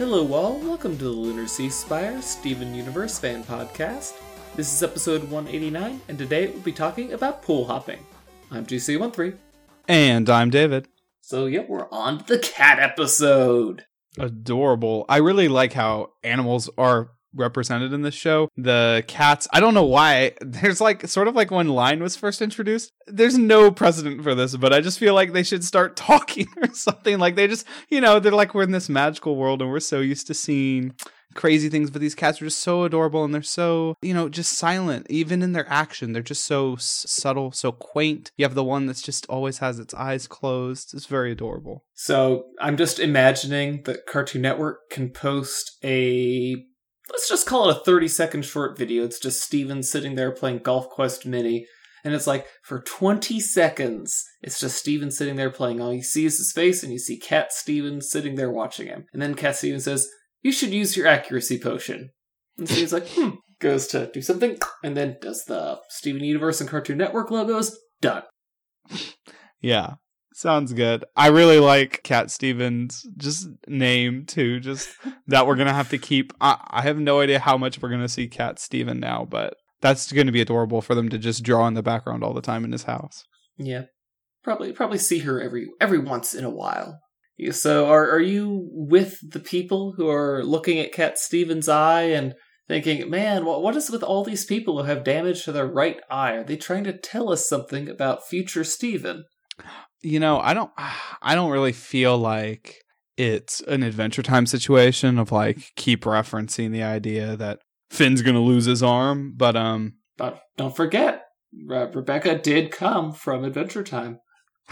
Hello, all. Welcome to the Lunar Sea Spire Steven Universe fan podcast. This is episode 189, and today we'll be talking about pool hopping. I'm GC13. And I'm David. So, yeah, we're on to the cat episode. Adorable. I really like how animals are represented in this show. The cats, I don't know why. There's like sort of like when Lion was first introduced. There's no precedent for this, but I just feel like they should start talking or something. Like they just, you know, they're like we're in this magical world and we're so used to seeing crazy things but these cats are just so adorable and they're so you know just silent even in their action they're just so s- subtle so quaint you have the one that's just always has its eyes closed it's very adorable So, I'm just imagining that Cartoon Network can post a. Let's just call it a 30 second short video. It's just Steven sitting there playing Golf Quest Mini. And it's like, for 20 seconds, it's just Steven sitting there playing. All you see is his face, and you see Cat Steven sitting there watching him. And then Cat Steven says, You should use your accuracy potion. And Steven's like, Hmm. Goes to do something, and then does the Steven Universe and Cartoon Network logos. Done. Yeah. Sounds good. I really like Cat Stevens' just name too. Just that we're gonna have to keep. I, I have no idea how much we're gonna see Cat Steven now, but that's gonna be adorable for them to just draw in the background all the time in his house. Yeah, probably probably see her every every once in a while. So, are are you with the people who are looking at Cat Stevens' eye and thinking, "Man, what what is with all these people who have damage to their right eye? Are they trying to tell us something about future Steven?" You know, I don't. I don't really feel like it's an Adventure Time situation of like keep referencing the idea that Finn's gonna lose his arm, but um, But don't forget, Re- Rebecca did come from Adventure Time.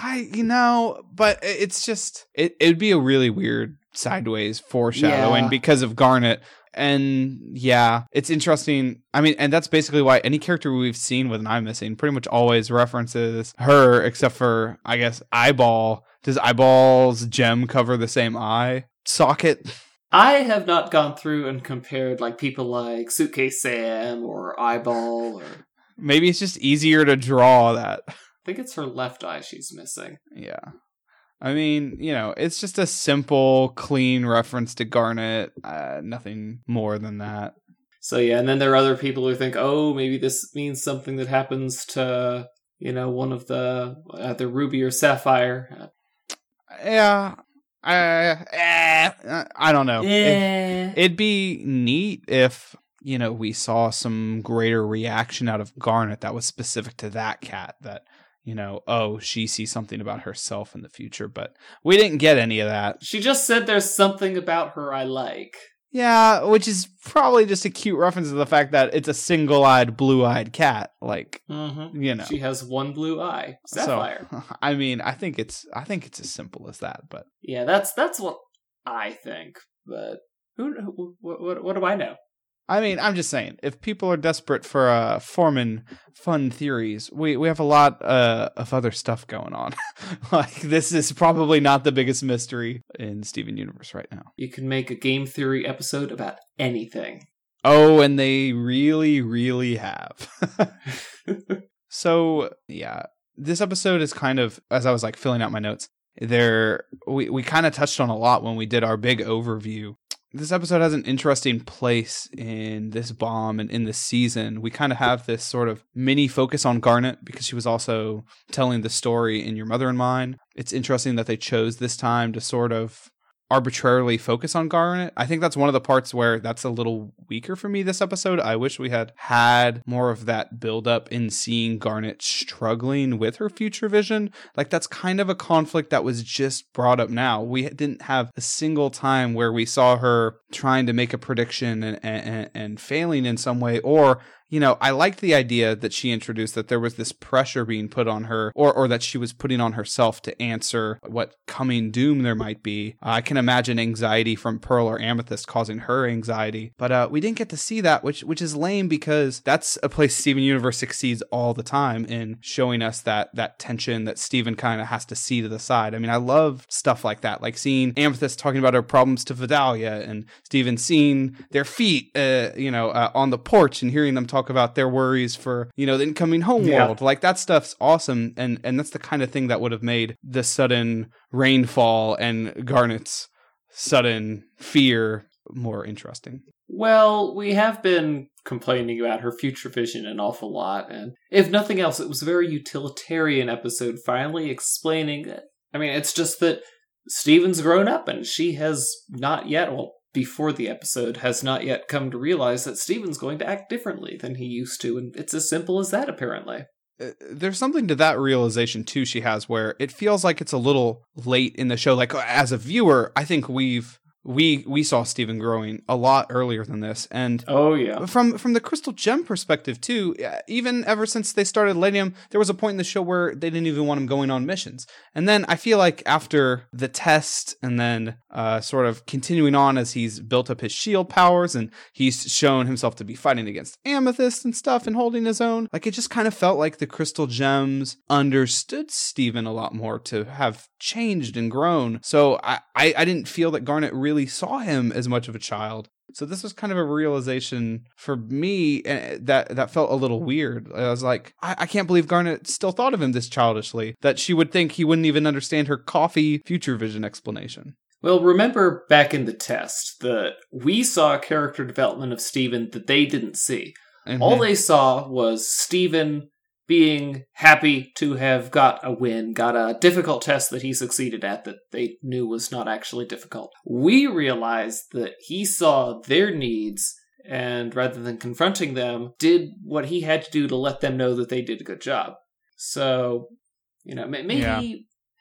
I, you know, but it's just it. It'd be a really weird sideways foreshadowing Yeah. because of Garnet, and yeah, it's interesting. I mean, and that's basically why any character we've seen with an eye missing pretty much always references her, except for I guess Eyeball. Does Eyeball's gem cover the same eye socket? I have not gone through and compared like people like Suitcase Sam or Eyeball or Maybe it's just easier to draw that. I think it's her left eye she's missing. Yeah. I mean, you know, it's just a simple, clean reference to Garnet. Uh, nothing more than that. So yeah, and then there are other people who think, oh, maybe this means something that happens to you know one of the either Ruby or Sapphire. Uh, Yeah. Uh, eh, uh, I don't know. It, it'd be neat if, you know, we saw some greater reaction out of Garnet that was specific to that cat that, you know, oh, she sees something about herself in the future, but we didn't get any of that. she just said there's something about her I like. Yeah, which is probably just a cute reference to the fact that it's a single-eyed, blue-eyed cat. Like, Mm-hmm. you know. She has one blue eye, Sapphire. So, I mean, I think it's I think it's as simple as that, but Yeah, that's that's what I think. But who? who what, what, what do I know? I mean, I'm just saying, if people are desperate for uh forming fun theories, we we have a lot uh of other stuff going on. like this is probably not the biggest mystery in Steven Universe right now. You can make a game theory episode about anything. Oh, and they really really have. so, yeah, this episode is kind of as I was like filling out my notes, there we we kind of touched on a lot when we did our big overview. This episode has an interesting place in this bomb and in this season. We kind of have this sort of mini focus on Garnet because she was also telling the story in Your Mother and Mine. It's interesting that they chose this time to sort of arbitrarily focus on Garnet. I think that's one of the parts where that's a little weaker for me this episode. I wish we had had more of that build up in seeing Garnet struggling with her future vision. Like that's kind of a conflict that was just brought up now. We didn't have a single time where we saw her trying to make a prediction and and, and failing in some way or you know, I liked the idea that she introduced that there was this pressure being put on her, or or that she was putting on herself to answer what coming doom there might be. Uh, I can imagine anxiety from Pearl or Amethyst causing her anxiety, but uh, we didn't get to see that, which which is lame because that's a place Steven Universe succeeds all the time in showing us that that tension that Steven kind of has to see to the side. I mean, I love stuff like that, like seeing Amethyst talking about her problems to Vidalia and Steven seeing their feet, uh, you know, uh, on the porch and hearing them talk about their worries for you know the incoming homeworld. Yeah. Like that stuff's awesome, and and that's the kind of thing that would have made the sudden rainfall and Garnet's sudden fear more interesting. Well, we have been complaining about her future vision an awful lot, and if nothing else, it was a very utilitarian episode finally explaining that. I mean, it's just that Steven's grown up and she has not yet, well, before the episode, has not yet come to realize that Steven's going to act differently than he used to, and it's as simple as that, apparently. Uh, there's something to that realization too she has where it feels like it's a little late in the show like as a viewer i think we've we we saw Steven growing a lot earlier than this, and oh yeah, from from the Crystal Gem perspective too. Even ever since they started letting him, there was a point in the show where they didn't even want him going on missions, and then I feel like after the test, and then uh, sort of continuing on as he's built up his shield powers, and he's shown himself to be fighting against Amethyst and stuff, and holding his own. Like it just kind of felt like the Crystal Gems understood Steven a lot more to have changed and grown. So I I, I didn't feel that Garnet really really saw him as much of a child. So this was kind of a realization for me eh, that that felt a little weird. I was like, I, I, can't believe Garnet still thought of him this childishly. That she would think he wouldn't even understand her coffee future vision explanation. Well, remember back in the test that we saw character development of Steven that they didn't see. Mm-hmm. All they saw was Steven being happy to have got a win, got a difficult test that he succeeded at that they knew was not actually difficult. We realized that he saw their needs and rather than confronting them, did what he had to do to let them know that they did a good job. So, you know, maybe yeah.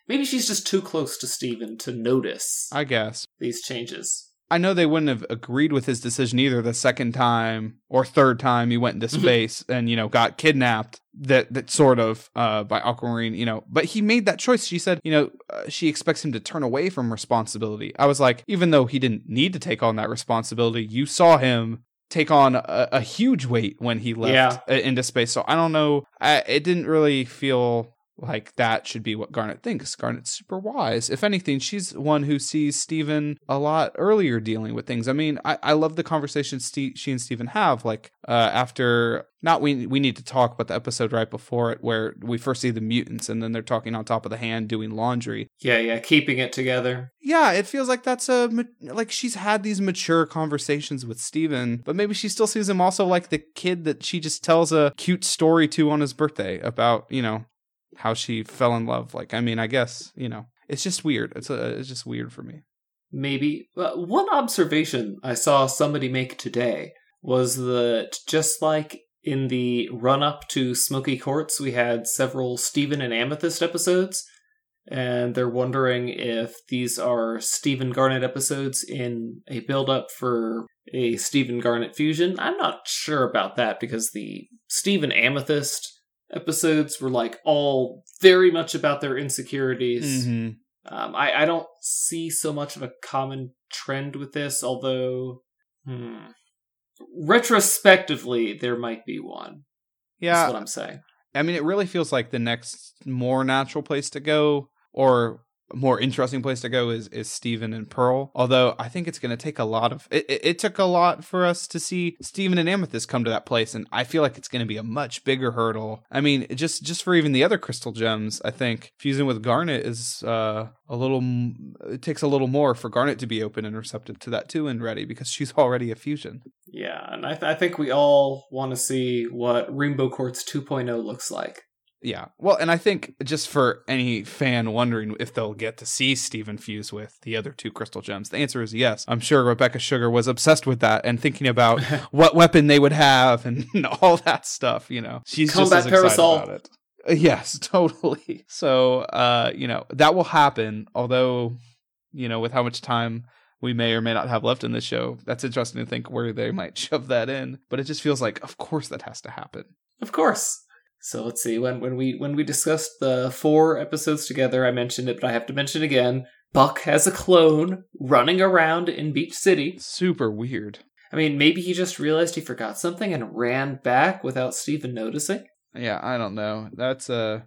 maybe she's just too close to Steven to notice. I guess these changes. I know they wouldn't have agreed with his decision either the second time or third time he went into mm-hmm. space and, you know, got kidnapped that that sort of uh by Aquamarine, you know, but he made that choice. She said, you know, uh, she expects him to turn away from responsibility. I was like, even though he didn't need to take on that responsibility, you saw him take on a, a huge weight when he left yeah. into space. So I don't know, I, it didn't really feel like that should be what Garnet thinks. Garnet's super wise. If anything, she's one who sees Steven a lot earlier dealing with things. I mean, I, I love the conversation Steve, she and Steven have, like uh, after not we we need to talk, but the episode right before it where we first see the mutants and then they're talking on top of the hand doing laundry. Yeah, yeah, keeping it together. Yeah, it feels like that's a like she's had these mature conversations with Steven, but maybe she still sees him also like the kid that she just tells a cute story to on his birthday about, you know, how she fell in love. Like, I mean, I guess you know, it's just weird. It's a, it's just weird for me. Maybe uh, one observation I saw somebody make today was that just like in the run up to Smoky Quartz, we had several Steven and Amethyst episodes, and they're wondering if these are Steven Garnet episodes in a build up for a Steven Garnet fusion. I'm not sure about that because the Steven Amethyst episodes were like all very much about their insecurities. Mm-hmm. Um, I, I don't see so much of a common trend with this, although hmm, retrospectively there might be one. Yeah, that's what I'm saying. I mean, it really feels like the next more natural place to go, or more interesting place to go is is Steven and Pearl. Although I think it's going to take a lot of it, it, it. took a lot for us to see Steven and Amethyst come to that place, and I feel like it's going to be a much bigger hurdle. I mean, just just for even the other crystal gems, I think fusing with Garnet is uh, a little. It takes a little more for Garnet to be open and receptive to that too, and ready because she's already a fusion. Yeah, and I, th- I think we all want to see what Rainbow Quartz 2.0 looks like. Yeah. Well, and I think just for any fan wondering if they'll get to see Steven fuse with the other two crystal gems, the answer is yes. I'm sure Rebecca Sugar was obsessed with that and thinking about what weapon they would have and all that stuff, you know. She's Combat just as excited about it. Uh, yes, totally. So, uh, you know, that will happen, although, you know, with how much time we may or may not have left in this show, that's interesting to think where they might shove that in. But it just feels like, of course, that has to happen. Of course. So let's see when when we when we discussed the four episodes together, I mentioned it, but I have to mention again. Buck has a clone running around in Beach City. Super weird. I mean, maybe he just realized he forgot something and ran back without Steven noticing. Yeah, I don't know. That's a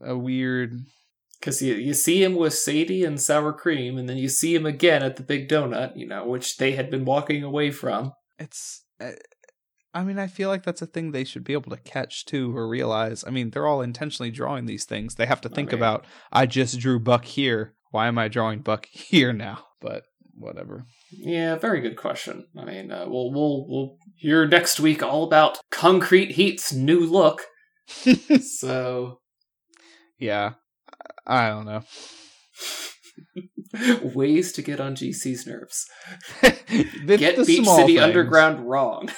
a weird because you you see him with Sadie and sour cream, and then you see him again at the Big Donut, you know, which they had been walking away from. It's uh, I mean, I feel like that's a thing they should be able to catch too or realize. I mean, they're all intentionally drawing these things. They have to think about, I just drew Buck here. Why am I drawing Buck here now? But whatever. Yeah, very good question. I mean, uh, we'll we'll we'll hear next week all about Concrete Heat's new look. so, yeah, I don't know. ways to get on GC's nerves. Get the Beach City things. Underground wrong.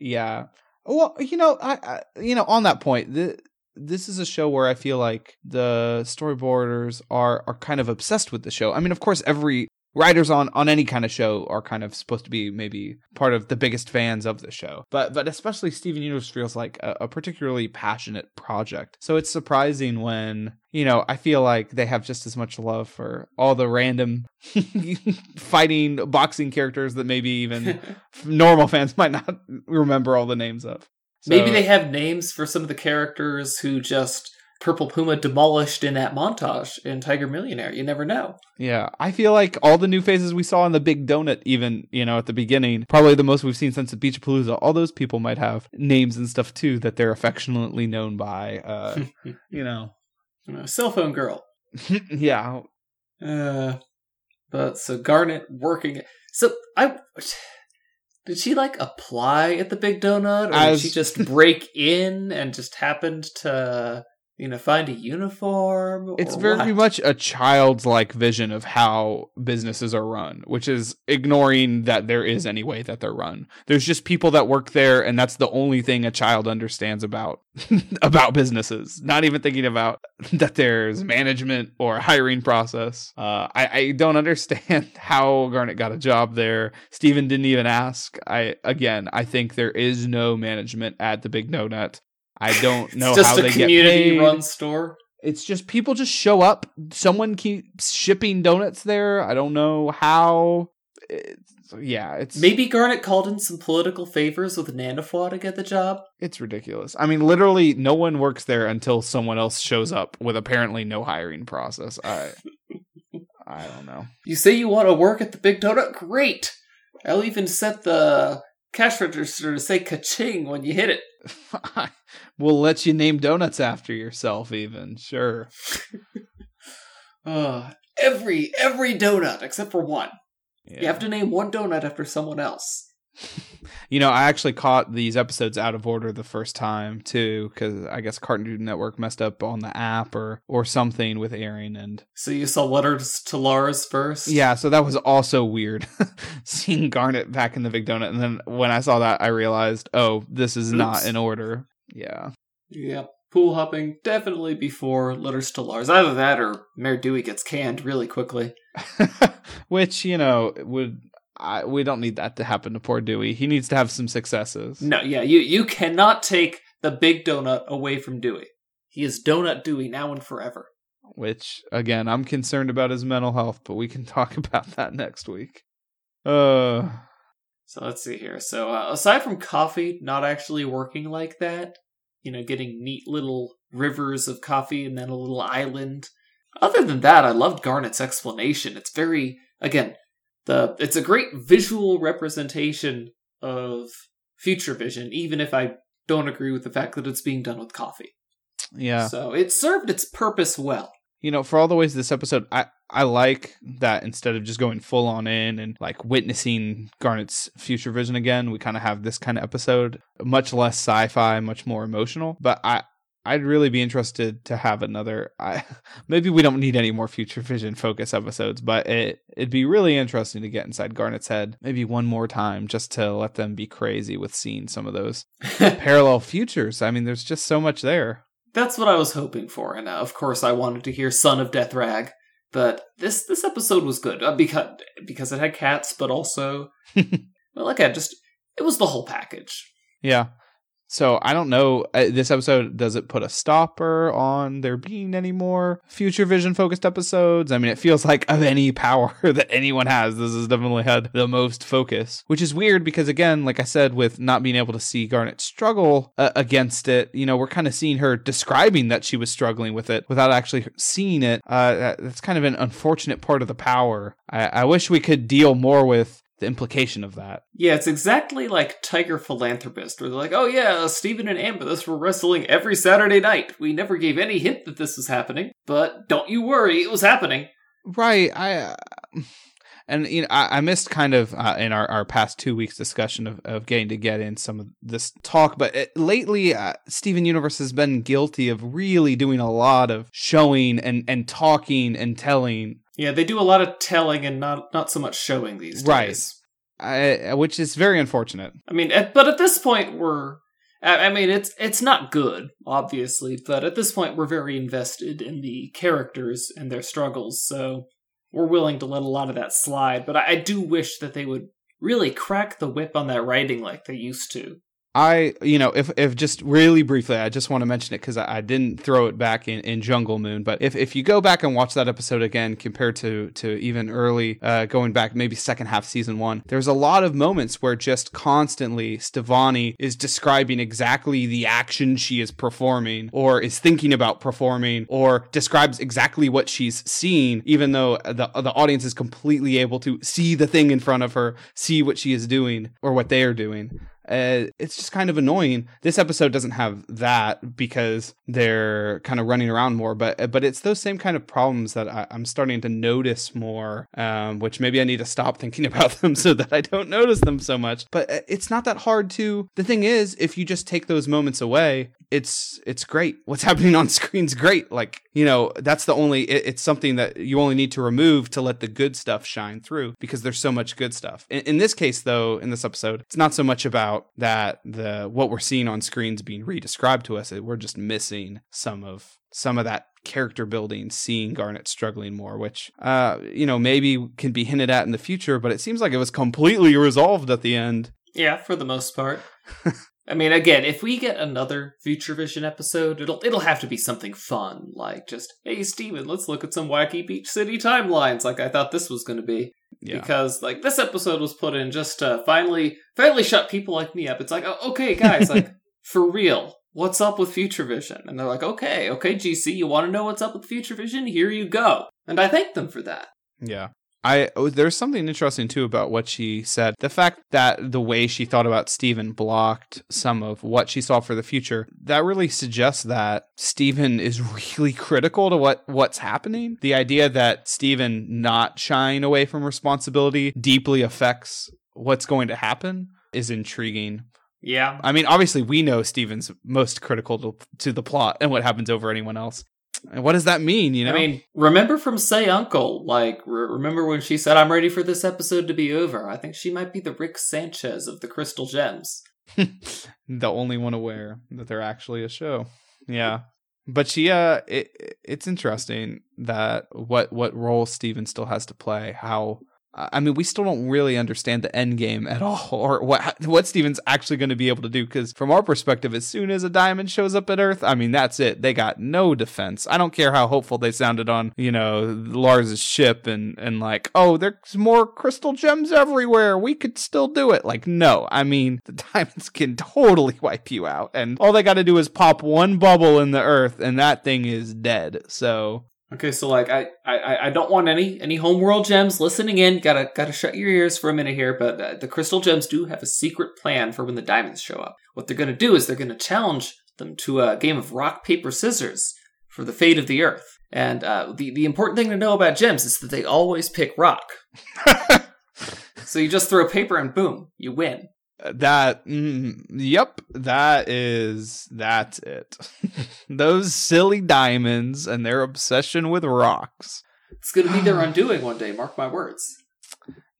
Yeah. Well, you know, I, I you know, on that point, the, this is a show where I feel like the storyboarders are are kind of obsessed with the show. I mean, of course, every writers on on any kind of show are kind of supposed to be maybe part of the biggest fans of the show. But but especially steven universe feels like a, a particularly passionate project. So it's surprising when you know i feel like they have just as much love for all the random fighting boxing characters that maybe even normal fans might not remember all the names of. So- Maybe they have names for some of the characters who just Purple Puma demolished in that montage in Tiger Millionaire. You never know. Yeah, I feel like all the new faces we saw in the Big Donut, even you know at the beginning, probably the most we've seen since the Beach Palooza. All those people might have names and stuff too that they're affectionately known by. Uh, you know, You know, cell phone girl. yeah, Uh, but so Garnet working. So I did she like apply at the Big Donut, or As- did she just break in and just happened to you know find a uniform? it's very what? much a child's like vision of how businesses are run, which is ignoring that there is any way that they're run. There's just people that work there, and that's the only thing a child understands about about businesses. Not even thinking about that there's management or hiring process. Uh, I, I don't understand how Garnet got a job there. Steven didn't even ask. I again, I think there is no management at the Big Donut. I don't know it's just how a they get community paid. run store. It's just people just show up. Someone keeps shipping donuts there. I don't know how. It's, yeah, it's Maybe Garnet called in some political favors with Nanefua to get the job. it's ridiculous. I mean, literally, no one works there until someone else shows up with apparently no hiring process. I I don't know. You say you want to work at the Big Donut? Great! I'll even set the cash register to say ka-ching when you hit it. we'll let you name donuts after yourself. Even sure. Uh, every every donut except for one. Yeah. You have to name one donut after someone else. You know, I actually caught these episodes out of order the first time too, because I guess Cartoon Network messed up on the app or or something with airing, and So you saw letters to Lars first. yeah, so that was also weird seeing Garnet back in the Big Donut, and then when I saw that, I realized, oh, this is not in order. Yeah, Yeah. Pool hopping definitely before letters to Lars. Either that or Mayor Dewey gets canned really quickly. which you know would. I, we don't need that to happen to poor Dewey. He needs to have some successes. No, yeah, you you cannot take the big donut away from Dewey. He is Donut Dewey now and forever. which again i'm concerned about his mental health but we can talk about that next week uh So let's see here. So uh, aside from coffee not actually working like that, you know, getting neat little rivers of coffee and then a little island. Other than that, I loved Garnet's explanation. It's very again, the it's a great visual representation of future vision, even if I don't agree with the fact that it's being done with coffee. yeah So it served its purpose well. you know for all the ways this episode i i like that instead of just going full on in and like witnessing garnet's future vision again we kind of have this kind of episode much less sci-fi much more emotional but i I'd really be interested to have another. I, maybe we don't need any more future vision focus episodes, but it it'd be really interesting to get inside Garnet's head maybe one more time just to let them be crazy with seeing some of those parallel futures. I mean, there's just so much there. That's what I was hoping for, and uh, of course, I wanted to hear "Son of Death Rag." But this this episode was good uh, because because it had cats, but also, well, like I just it was the whole package. Yeah. So I don't know. Uh, this episode does it put a stopper on there being any more future vision focused episodes? I mean, it feels like of any power that anyone has, this has definitely had the most focus, which is weird because again, like I said, with not being able to see Garnet struggle uh, against it, you know, we're kind of seeing her describing that she was struggling with it without actually seeing it. Uh, that's kind of an unfortunate part of the power. I, I wish we could deal more with the implication of that. Yeah, it's exactly like Tiger Philanthropist, where they're like, "Oh yeah, Steven and Amethyst were wrestling every Saturday night. We never gave any hint that this was happening, but don't you worry, it was happening." Right. I. Uh, And you know, I, I missed kind of uh, in our, our past two weeks discussion of, of getting to get in some of this talk, but it, lately, uh, Steven Universe has been guilty of really doing a lot of showing and and talking and telling. Yeah, they do a lot of telling and not not so much showing these days. Right. I, which is very unfortunate. I mean, at, but at this point, we're. I I mean, it's it's not good, obviously, but at this point, we're very invested in the characters and their struggles, so we're willing to let a lot of that slide. But I, I do wish that they would really crack the whip on that writing like they used to. I, you know, if if just really briefly, I just want to mention it because I, I, didn't throw it back in, in Jungle Moon. But if, if you go back and watch that episode again, compared to to even early, uh, going back maybe second half season one, there's a lot of moments where just constantly Stevonnie is describing exactly the action she is performing, or is thinking about performing, or describes exactly what she's seeing, even though the the audience is completely able to see the thing in front of her, see what she is doing or what they are doing. Uh, it's just kind of annoying. This episode doesn't have that because they're kind of running around more, but but it's those same kind of problems that I, am starting to notice more. Um, which maybe I need to stop thinking about them so that I don't notice them so much. But uh, it's not that hard to. The thing is, if you just take those moments away, it's it's great. What's happening on screen's great. Like you know, that's the only. It, it's something that you only need to remove to let the good stuff shine through because there's so much good stuff. In, in this case, though, in this episode, it's not so much about that the what we're seeing on screens being re-described to us. We're just missing some of some of that character building, seeing Garnet struggling more, which uh, you know maybe can be hinted at in the future, but it seems like it was completely resolved at the end. Yeah, for the most part. I mean, again, if we get another Future Vision episode, it'll it'll have to be something fun, like just, hey, Steven, let's look at some wacky Beach City timelines, like I thought this was going to be. Yeah. Because like this episode was put in just to finally finally shut people like me up. It's like, oh, okay, guys, like for real, what's up with Future Vision? And they're like, okay, okay, GC, you want to know what's up with Future Vision? Here you go. And I thank them for that. Yeah. I oh, there's something interesting too about what she said. The fact that the way she thought about Steven blocked some of what she saw for the future, that really suggests that Steven is really critical to what what's happening. The idea that Steven not shying away from responsibility deeply affects what's going to happen is intriguing. Yeah. I mean, obviously we know Steven's most critical to, to the plot and what happens over anyone else. And what does that mean? You know, I mean, remember from Say Uncle, like re- remember when she said, "I'm ready for this episode to be over." I think she might be the Rick Sanchez of the Crystal Gems. the only one aware that they're actually a show. Yeah. But she uh it, it's interesting that what what role Steven still has to play, how I mean, we still don't really understand the end game at all, or what what Steven's actually going to be able to do. Because from our perspective, as soon as a diamond shows up at Earth, I mean, that's it. They got no defense. I don't care how hopeful they sounded on, you know, Lars's ship and and like, oh, there's more crystal gems everywhere. We could still do it. Like, no, I mean, the diamonds can totally wipe you out, and all they got to do is pop one bubble in the Earth, and that thing is dead. So Okay, so like I, I I don't want any any homeworld gems listening in. Gotta gotta shut your ears for a minute here. But uh, the crystal gems do have a secret plan for when the diamonds show up. What they're gonna do is they're gonna challenge them to a game of rock paper scissors for the fate of the earth. And uh, the the important thing to know about gems is that they always pick rock. so you just throw paper and boom, you win that mm, yep that is that's it. Those silly diamonds and their obsession with rocks. It's gonna be their undoing one day mark my words.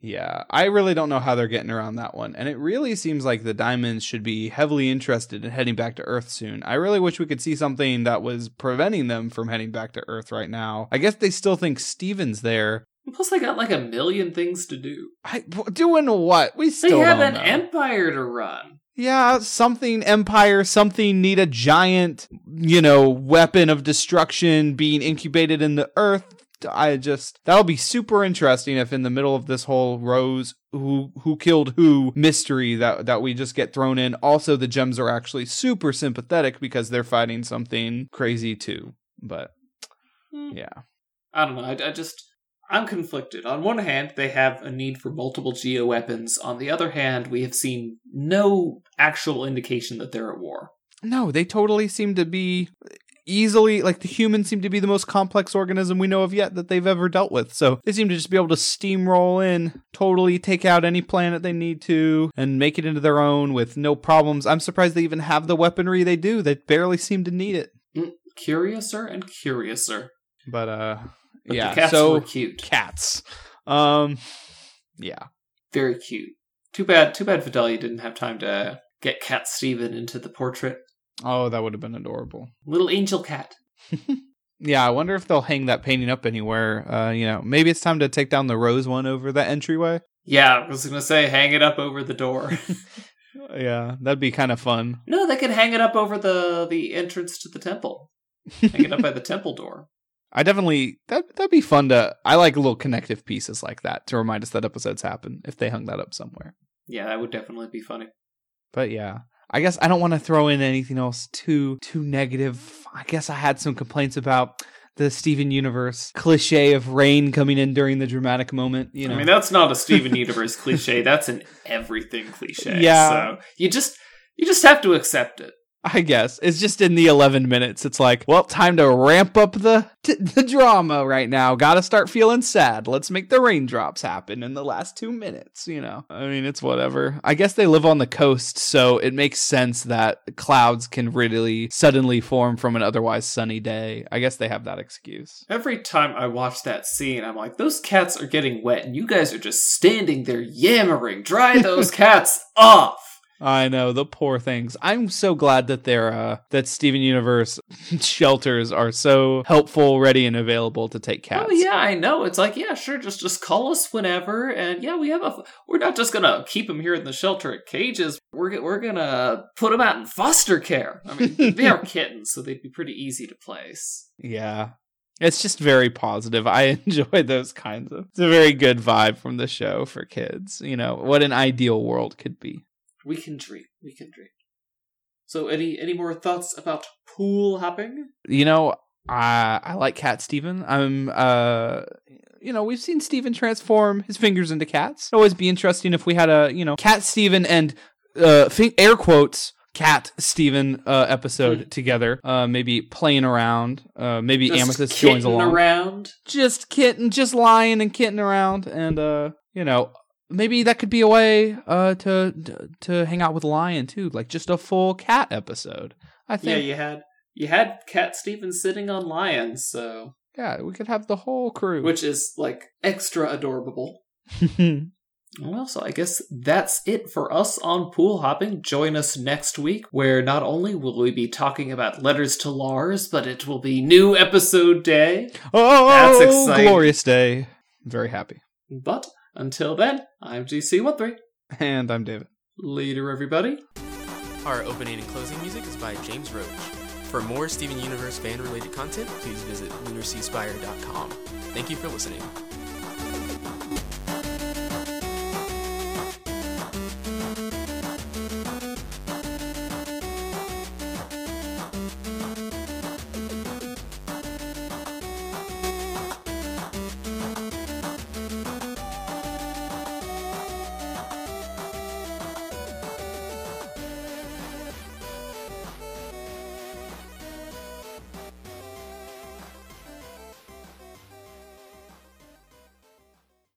Yeah i really don't know how they're getting around that one and it really seems like the diamonds should be heavily interested in heading back to earth soon. I really wish we could see something that was preventing them from heading back to earth right now. I guess they still think steven's there Plus, they got like a million things to do. I, doing what? We still they have an know. empire to run. Yeah, something empire, something need a giant, you know, weapon of destruction being incubated in the earth. I just that'll be super interesting if in the middle of this whole Rose who who killed who mystery that that we just get thrown in. Also, the gems are actually super sympathetic because they're fighting something crazy too. But hmm. yeah, I don't know. I, I just I'm conflicted. On one hand, they have a need for multiple geo weapons. On the other hand, we have seen no actual indication that they're at war. No, they totally seem to be easily like the humans seem to be the most complex organism we know of yet that they've ever dealt with. So they seem to just be able to steamroll in, totally take out any planet they need to, and make it into their own with no problems. I'm surprised they even have the weaponry they do. They barely seem to need it. Mm, curiouser and curiouser. But uh But yeah, the cats so were cute. cats. Um yeah. Very cute. Too bad too bad Vidalia didn't have time to get Cat Steven into the portrait. Oh, that would have been adorable. Little angel cat. Yeah, I wonder if they'll hang that painting up anywhere. Uh, you know, maybe it's time to take down the rose one over that entryway. Yeah, I was gonna say hang it up over the door. Yeah, that'd be kind of fun. no, they could hang it up over the the entrance to the temple. Hang it up by the temple door. I definitely that that'd be fun to. I like little connective pieces like that to remind us that episodes happen if they hung that up somewhere. Yeah, that would definitely be funny. But yeah, I guess I don't want to throw in anything else too too negative. I guess I had some complaints about the Steven Universe cliche of rain coming in during the dramatic moment. You know, I mean, that's not a Steven Universe cliche. That's an everything cliche. Yeah. So you just you just have to accept it. I guess it's just in the 11 minutes. It's like, well, time to ramp up the t- the drama right now. Got to start feeling sad. Let's make the raindrops happen in the last two minutes. You know, I mean, it's whatever. I guess they live on the coast, so it makes sense that clouds can really suddenly form from an otherwise sunny day. I guess they have that excuse. Every time I watch that scene, I'm like, those cats are getting wet, and you guys are just standing there yammering. Dry those cats off. I know the poor things. I'm so glad that they're uh that Steven Universe shelters are so helpful, ready, and available to take cats. Oh yeah, I know. It's like, yeah, sure, just just call us whenever, and yeah, we have a. We're not just gonna keep them here in the shelter at cages. We're we're gonna put them out in foster care. I mean, they are kittens, so they'd be pretty easy to place. Yeah. It's just very positive. I enjoy those kinds of. It's a very good vibe from the show for kids. You know, what an ideal world could be. We can dream. We can dream. So, any any more thoughts about pool hopping? You know, I I like Cat Steven. I'm uh you know, we've seen Steven transform his fingers into cats. It'd always be interesting if we had a, you know, Cat Steven and uh air quotes Cat Steven uh episode together. Uh maybe playing around. Uh maybe Just Amethyst joins along. around. just kitten, just lying and kitten around, and uh, you know, maybe that could be a way uh to to hang out with Lion too, like just a full cat episode. I think. Yeah, you had you had Cat Stevens sitting on lions, so yeah, we could have the whole crew. which is like extra adorable. Well, so I guess that's it for us on pool hopping. Join us next week, where not only will we be talking about letters to Lars, but it will be new episode day. oh, That's exciting. glorious day! I'm very happy, But until then, I'm GC13. and I'm David. Later, everybody. Our opening and closing music is by James Roach. For more Steven Universe fan related content, please visit lunarseaspire.com. Thank you for listening.